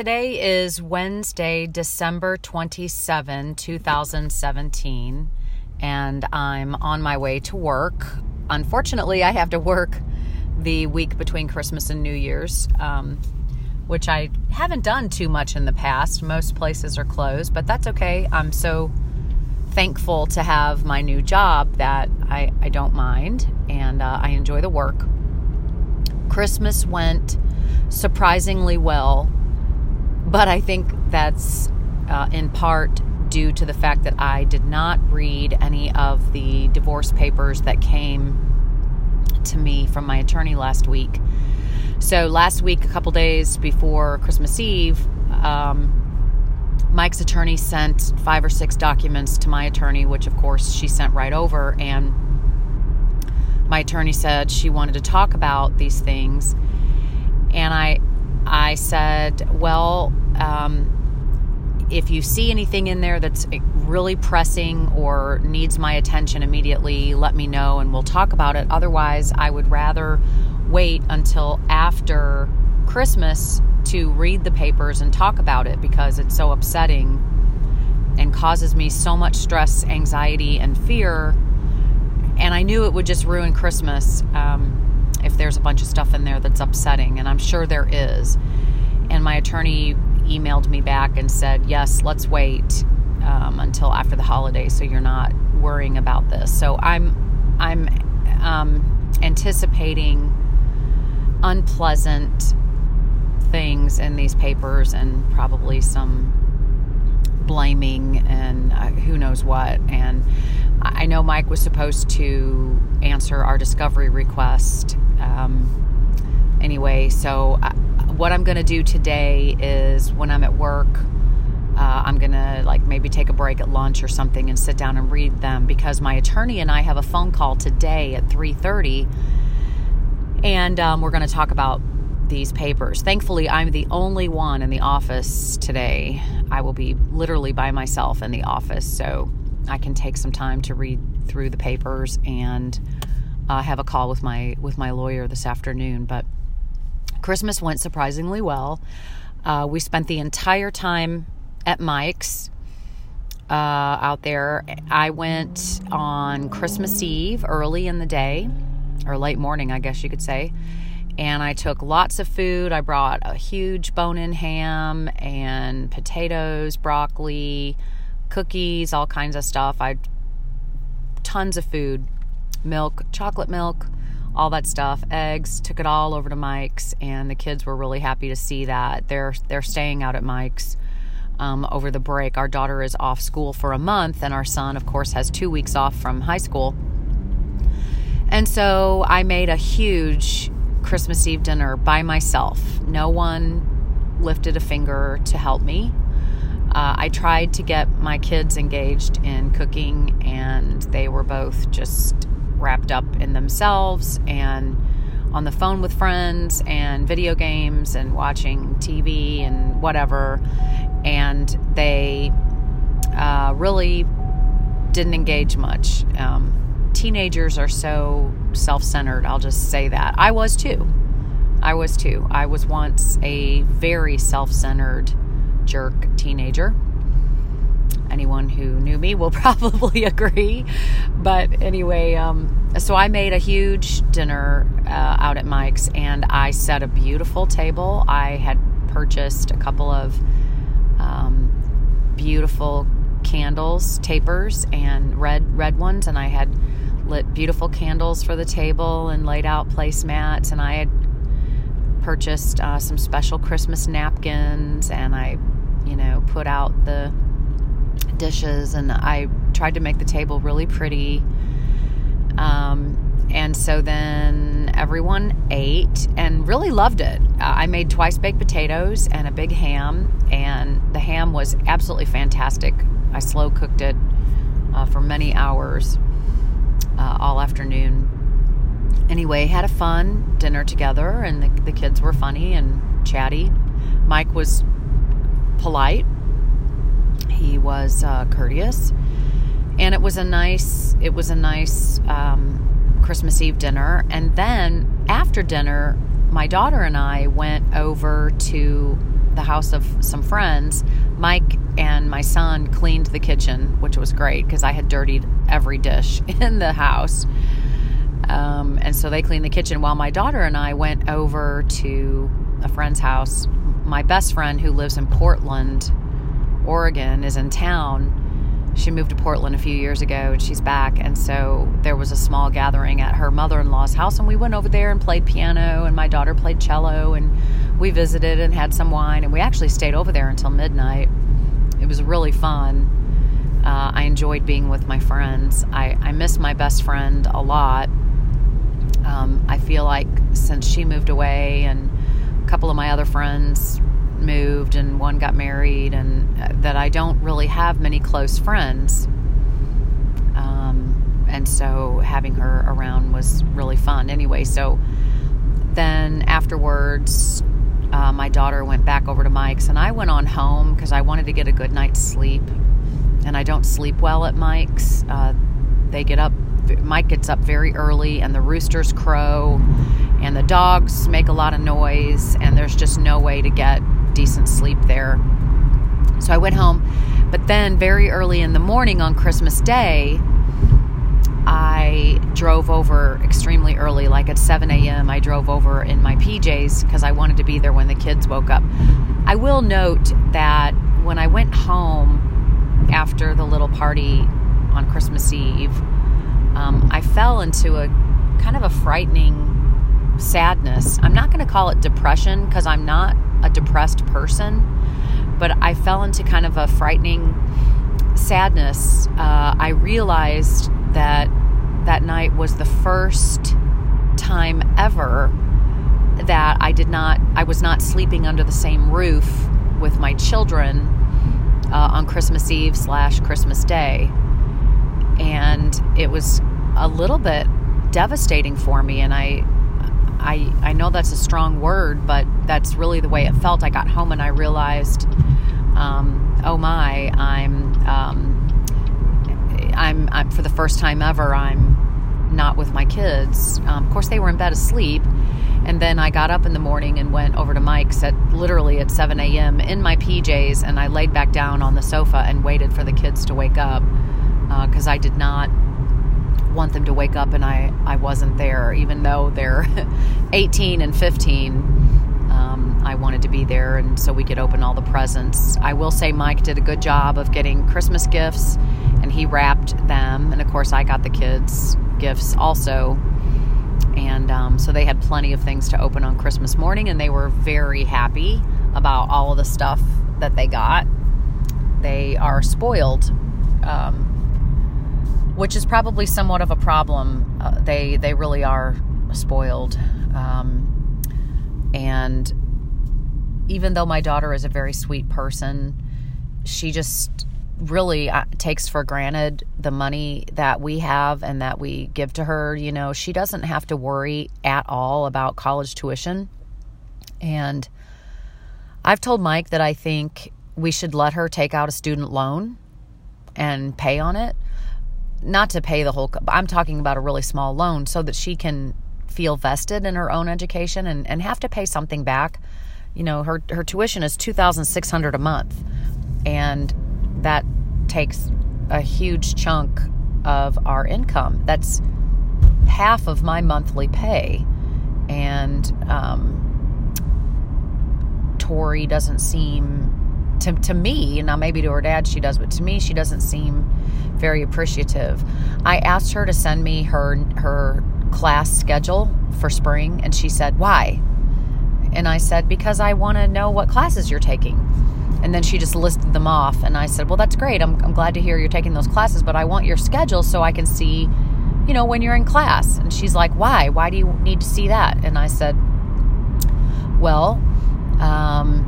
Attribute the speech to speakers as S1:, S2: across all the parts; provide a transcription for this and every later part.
S1: today is Wednesday, December 27, 2017, and I'm on my way to work. Unfortunately, I have to work the week between Christmas and New Year's, um, which I haven't done too much in the past. Most places are closed, but that's okay. I'm so thankful to have my new job that I, I don't mind and uh, I enjoy the work. Christmas went surprisingly well, but I think that's uh, in part due to the fact that I did not read any of the divorce papers that came to me from my attorney last week. So, last week, a couple days before Christmas Eve, um, Mike's attorney sent five or six documents to my attorney, which of course she sent right over. And my attorney said she wanted to talk about these things. And I, I said, well, um, if you see anything in there that's really pressing or needs my attention immediately, let me know and we'll talk about it. Otherwise, I would rather wait until after Christmas to read the papers and talk about it because it's so upsetting and causes me so much stress, anxiety, and fear. And I knew it would just ruin Christmas um, if there's a bunch of stuff in there that's upsetting, and I'm sure there is. And my attorney emailed me back and said, Yes, let's wait um, until after the holiday so you're not worrying about this. So I'm, I'm um, anticipating unpleasant things in these papers and probably some blaming and uh, who knows what. And I know Mike was supposed to answer our discovery request. Um, anyway, so I, uh, what I'm going to do today is when I'm at work, uh, I'm going to like maybe take a break at lunch or something and sit down and read them because my attorney and I have a phone call today at 3:30 and um, we're going to talk about these papers. Thankfully, I'm the only one in the office today. I will be literally by myself in the office, so I can take some time to read through the papers and uh, have a call with my with my lawyer this afternoon. But Christmas went surprisingly well. Uh, we spent the entire time at Mike's uh, out there. I went on Christmas Eve early in the day, or late morning, I guess you could say and I took lots of food. I brought a huge bone in ham and potatoes, broccoli, cookies, all kinds of stuff. I tons of food, milk, chocolate milk, all that stuff, eggs. Took it all over to Mike's, and the kids were really happy to see that. They're they're staying out at Mike's. Um, over the break, our daughter is off school for a month, and our son, of course, has two weeks off from high school. And so I made a huge Christmas Eve dinner by myself. No one lifted a finger to help me. Uh, I tried to get my kids engaged in cooking, and they were both just wrapped up in themselves and on the phone with friends and video games and watching TV and whatever. And they uh, really didn't engage much. Um, teenagers are so self centered. I'll just say that. I was too. I was too. I was once a very self centered jerk teenager. Anyone who knew me will probably agree. But anyway, um, so I made a huge dinner uh, out at Mike's and I set a beautiful table. I had purchased a couple of um, beautiful candles, tapers, and red red ones, and I had lit beautiful candles for the table and laid out placemats. And I had purchased uh, some special Christmas napkins, and I, you know, put out the dishes, and I tried to make the table really pretty. Um, and so then everyone ate and really loved it. Uh, I made twice baked potatoes and a big ham, and the ham was absolutely fantastic. I slow cooked it uh, for many hours uh, all afternoon. Anyway, had a fun dinner together, and the, the kids were funny and chatty. Mike was polite, he was uh, courteous, and it was a nice it was a nice um, Christmas Eve dinner. And then after dinner, my daughter and I went over to the house of some friends, Mike and my son cleaned the kitchen, which was great because I had dirtied every dish in the house. Um, and so they cleaned the kitchen while my daughter and I went over to a friend's house. My best friend, who lives in Portland, Oregon, is in town. She moved to Portland a few years ago and she's back. And so there was a small gathering at her mother in law's house. And we went over there and played piano, and my daughter played cello. And we visited and had some wine. And we actually stayed over there until midnight. It was really fun. Uh, I enjoyed being with my friends. I, I miss my best friend a lot. Um, I feel like since she moved away and a couple of my other friends moved and one got married, and uh, that I don't really have many close friends. Um, and so having her around was really fun. Anyway, so then afterwards, uh, my daughter went back over to Mike's, and I went on home because I wanted to get a good night's sleep. And I don't sleep well at Mike's. Uh, they get up Mike gets up very early and the roosters crow and the dogs make a lot of noise and there's just no way to get decent sleep there. So I went home, but then very early in the morning on Christmas Day, I drove over extremely early, like at 7 a.m. I drove over in my PJs because I wanted to be there when the kids woke up. I will note that when I went home after the little party on Christmas Eve, um, I fell into a kind of a frightening sadness. I'm not going to call it depression because I'm not a depressed person, but I fell into kind of a frightening sadness. Uh, I realized that that night was the first time ever that I did not, I was not sleeping under the same roof with my children uh, on Christmas Eve slash Christmas Day and it was a little bit devastating for me and I I I know that's a strong word but that's really the way it felt I got home and I realized um, oh my I'm, um, I'm I'm for the first time ever I'm not with my kids um, of course they were in bed asleep and then I got up in the morning and went over to Mike's at literally at 7 a.m. in my PJs and I laid back down on the sofa and waited for the kids to wake up because uh, I did not want them to wake up and I, I wasn't there, even though they're 18 and 15. Um, I wanted to be there and so we could open all the presents. I will say Mike did a good job of getting Christmas gifts and he wrapped them. And of course, I got the kids gifts also. And um, so they had plenty of things to open on Christmas morning and they were very happy about all of the stuff that they got. They are spoiled. Um, which is probably somewhat of a problem. Uh, they they really are spoiled, um, and even though my daughter is a very sweet person, she just really uh, takes for granted the money that we have and that we give to her. You know, she doesn't have to worry at all about college tuition, and I've told Mike that I think we should let her take out a student loan and pay on it not to pay the whole i'm talking about a really small loan so that she can feel vested in her own education and, and have to pay something back. You know her her tuition is 2600 a month and that takes a huge chunk of our income. That's half of my monthly pay. And um, tori doesn't seem to, to me and now maybe to her dad she does but to me she doesn't seem very appreciative. I asked her to send me her her class schedule for spring and she said, "Why?" And I said, "Because I want to know what classes you're taking." And then she just listed them off and I said, "Well, that's great. I'm I'm glad to hear you're taking those classes, but I want your schedule so I can see, you know, when you're in class." And she's like, "Why? Why do you need to see that?" And I said, "Well, um,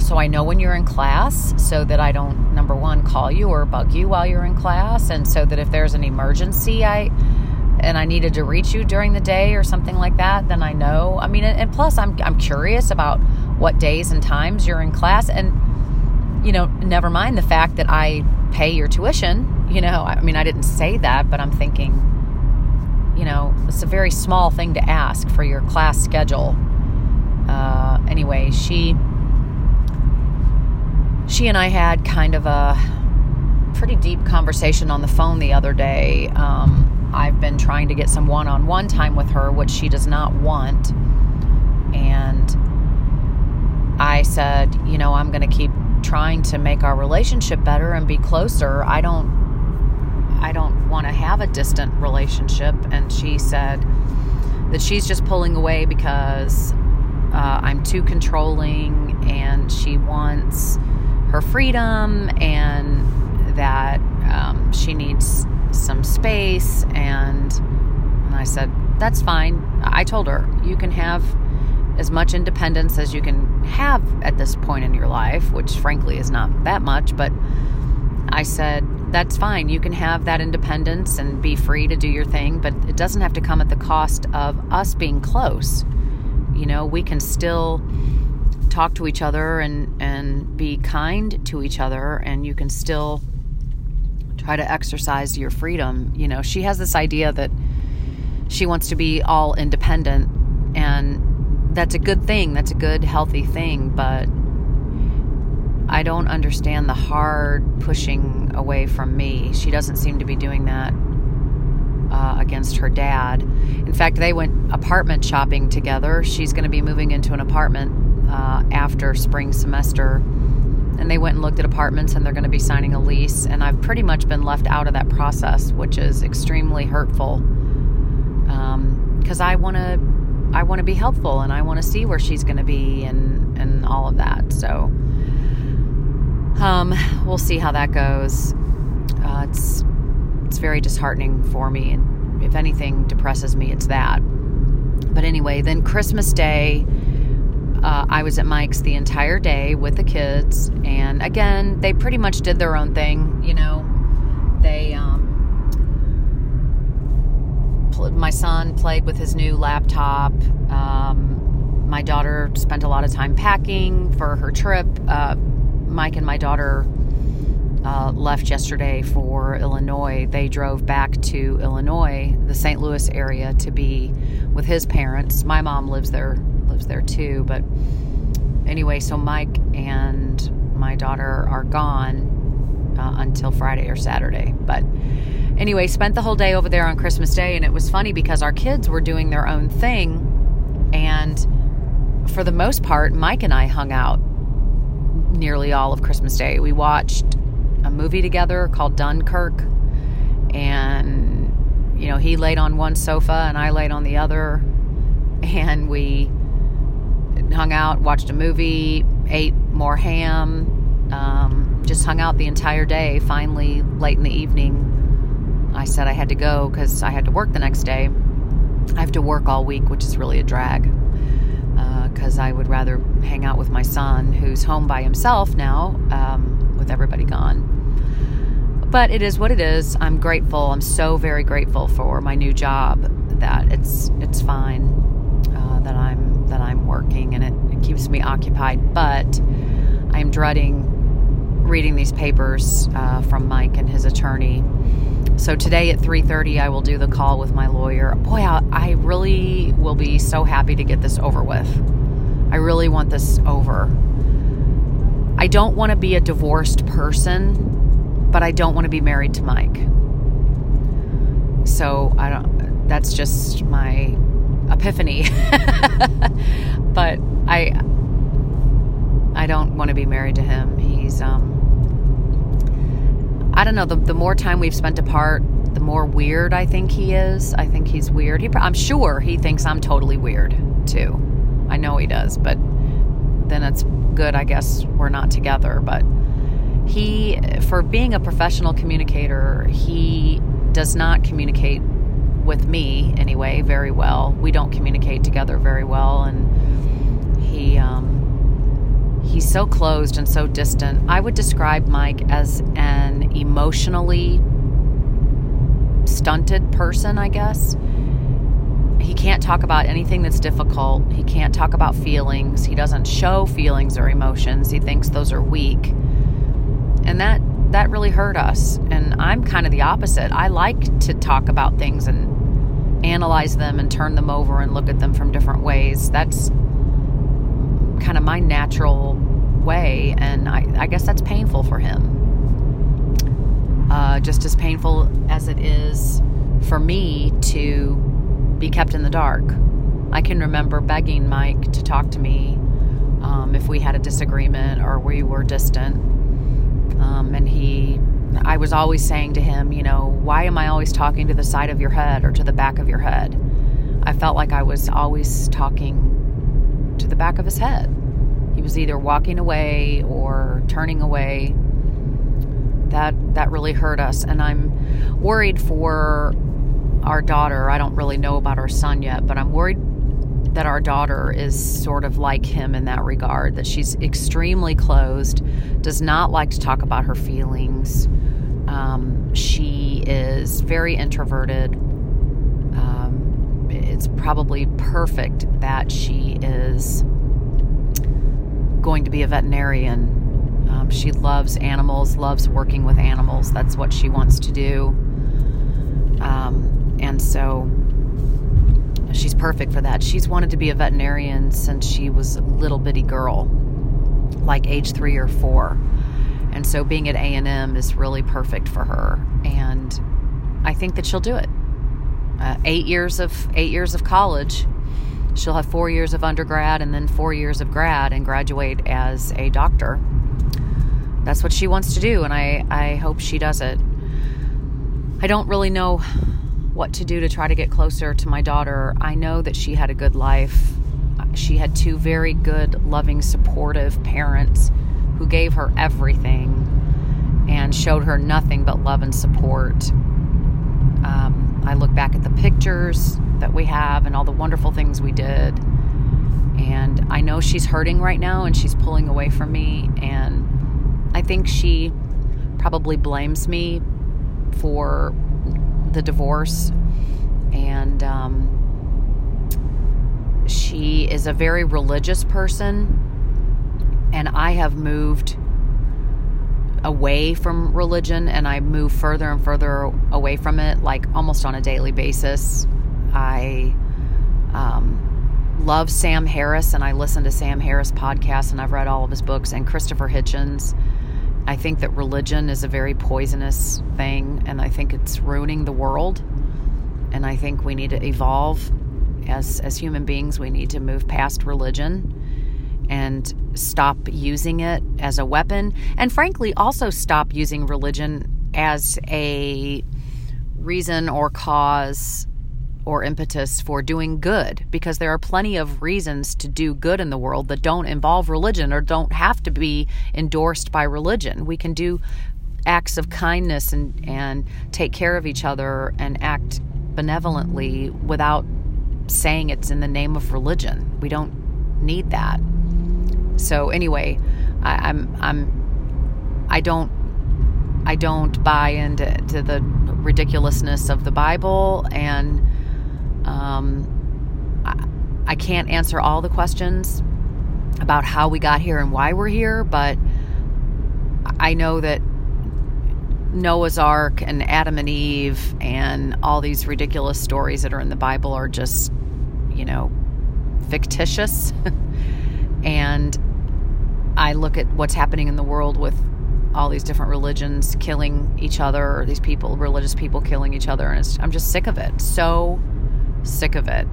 S1: so I know when you're in class so that I don't, number one, call you or bug you while you're in class. And so that if there's an emergency, I, and I needed to reach you during the day or something like that, then I know. I mean, and plus I'm, I'm curious about what days and times you're in class. And, you know, never mind the fact that I pay your tuition. You know, I mean, I didn't say that, but I'm thinking, you know, it's a very small thing to ask for your class schedule. Uh, anyway, she she and I had kind of a pretty deep conversation on the phone the other day. Um, I've been trying to get some one on one time with her, which she does not want. And I said, you know, I'm going to keep trying to make our relationship better and be closer. I don't I don't want to have a distant relationship and she said that she's just pulling away because uh, I'm too controlling and she wants her freedom and that um, she needs some space and and I said that's fine. I told her you can have as much independence as you can have at this point in your life, which frankly is not that much, but I said, that's fine. You can have that independence and be free to do your thing, but it doesn't have to come at the cost of us being close. You know, we can still talk to each other and, and be kind to each other, and you can still try to exercise your freedom. You know, she has this idea that she wants to be all independent, and that's a good thing. That's a good, healthy thing. But I don't understand the hard pushing away from me. She doesn't seem to be doing that uh, against her dad. In fact, they went apartment shopping together. She's going to be moving into an apartment uh, after spring semester. And they went and looked at apartments and they're going to be signing a lease. And I've pretty much been left out of that process, which is extremely hurtful. Because um, I want to I want to be helpful and I want to see where she's going to be and and all of that. So um, we'll see how that goes. Uh, it's it's very disheartening for me, and if anything depresses me, it's that. But anyway, then Christmas Day, uh, I was at Mike's the entire day with the kids, and again, they pretty much did their own thing. You know, they. Um, my son played with his new laptop. Um, my daughter spent a lot of time packing for her trip. Uh, Mike and my daughter uh, left yesterday for Illinois. They drove back to Illinois, the St. Louis area, to be with his parents. My mom lives there, lives there too. But anyway, so Mike and my daughter are gone uh, until Friday or Saturday. But anyway, spent the whole day over there on Christmas Day, and it was funny because our kids were doing their own thing, and for the most part, Mike and I hung out nearly all of Christmas Day. We watched a movie together called Dunkirk, and you know, he laid on one sofa and I laid on the other, and we hung out, watched a movie, ate more ham, um, just hung out the entire day. Finally, late in the evening, I said I had to go because I had to work the next day. I have to work all week, which is really a drag because uh, I would rather hang out with my son, who's home by himself now, um, with everybody gone. But it is what it is. I'm grateful. I'm so very grateful for my new job that it's it's fine uh, that I'm that I'm working and it, it keeps me occupied. But I'm dreading reading these papers uh, from Mike and his attorney so today at 3:30 I will do the call with my lawyer. Boy, I, I really will be so happy to get this over with. I really want this over. I don't want to be a divorced person, but I don't want to be married to Mike. So I don't that's just my epiphany. but I I don't want to be married to him. He's um I don't know. The, the more time we've spent apart, the more weird I think he is. I think he's weird. He, I'm sure he thinks I'm totally weird too. I know he does, but then it's good, I guess, we're not together. But he, for being a professional communicator, he does not communicate with me anyway very well. We don't communicate together very well, and he, um, He's so closed and so distant. I would describe Mike as an emotionally stunted person, I guess. He can't talk about anything that's difficult. He can't talk about feelings. He doesn't show feelings or emotions. He thinks those are weak. And that that really hurt us. And I'm kind of the opposite. I like to talk about things and analyze them and turn them over and look at them from different ways. That's kind of my natural way and I, I guess that's painful for him. Uh, just as painful as it is for me to be kept in the dark. I can remember begging Mike to talk to me um, if we had a disagreement or we were distant. Um, and he, I was always saying to him, you know, why am I always talking to the side of your head or to the back of your head? I felt like I was always talking to the back of his head. He was either walking away or turning away. That that really hurt us, and I'm worried for our daughter. I don't really know about our son yet, but I'm worried that our daughter is sort of like him in that regard. That she's extremely closed, does not like to talk about her feelings. Um, she is very introverted it's probably perfect that she is going to be a veterinarian. Um, she loves animals, loves working with animals. That's what she wants to do. Um, and so she's perfect for that. She's wanted to be a veterinarian since she was a little bitty girl, like age three or four. And so being at A&M is really perfect for her. And I think that she'll do it uh, eight years of eight years of college. She'll have four years of undergrad and then four years of grad and graduate as a doctor. That's what she wants to do, and I, I hope she does it. I don't really know what to do to try to get closer to my daughter. I know that she had a good life. She had two very good, loving, supportive parents who gave her everything and showed her nothing but love and support. Um, I look back at the pictures that we have and all the wonderful things we did. And I know she's hurting right now and she's pulling away from me. And I think she probably blames me for the divorce. And um, she is a very religious person. And I have moved away from religion and I move further and further away from it, like almost on a daily basis. I um, love Sam Harris and I listen to Sam Harris podcasts and I've read all of his books and Christopher Hitchens. I think that religion is a very poisonous thing and I think it's ruining the world. And I think we need to evolve as as human beings. We need to move past religion and stop using it as a weapon. And frankly, also stop using religion as a reason or cause or impetus for doing good because there are plenty of reasons to do good in the world that don't involve religion or don't have to be endorsed by religion. We can do acts of kindness and, and take care of each other and act benevolently without saying it's in the name of religion. We don't need that. So anyway, I, I'm I'm I don't I don't buy into to the ridiculousness of the Bible, and um, I, I can't answer all the questions about how we got here and why we're here, but I know that Noah's Ark and Adam and Eve and all these ridiculous stories that are in the Bible are just, you know, fictitious. and I look at what's happening in the world with all these different religions killing each other, or these people, religious people killing each other, and I'm just sick of it. So sick of it.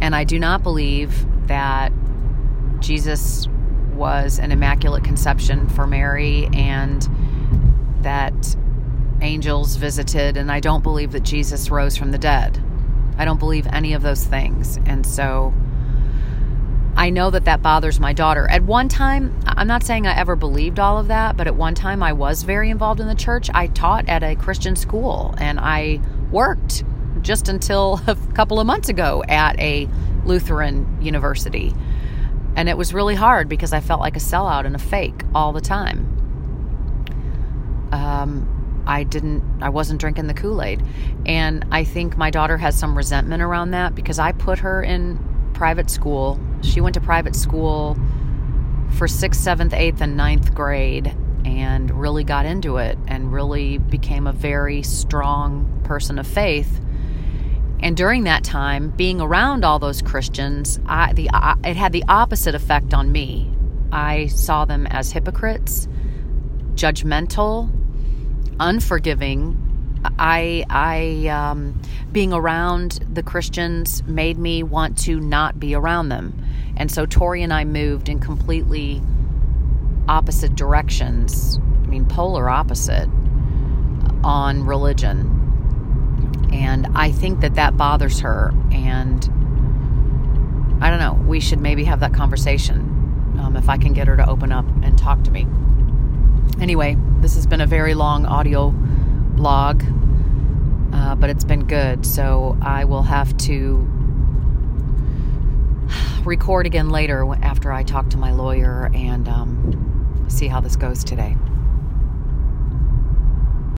S1: And I do not believe that Jesus was an immaculate conception for Mary and that angels visited, and I don't believe that Jesus rose from the dead. I don't believe any of those things. And so I know that that bothers my daughter. At one time, I'm not saying I ever believed all of that, but at one time I was very involved in the church. I taught at a Christian school and I worked just until a couple of months ago at a Lutheran university. And it was really hard because I felt like a sellout and a fake all the time. Um, I didn't, I wasn't drinking the Kool Aid. And I think my daughter has some resentment around that because I put her in private school. She went to private school for sixth, seventh, eighth, and ninth grade and really got into it and really became a very strong person of faith. And during that time, being around all those Christians, I, the, it had the opposite effect on me. I saw them as hypocrites, judgmental, unforgiving. I, I, um, being around the Christians made me want to not be around them. And so Tori and I moved in completely opposite directions. I mean, polar opposite on religion. And I think that that bothers her. And I don't know, we should maybe have that conversation um, if I can get her to open up and talk to me. Anyway, this has been a very long audio blog, uh, but it's been good. So I will have to record again later after I talk to my lawyer and um, see how this goes today.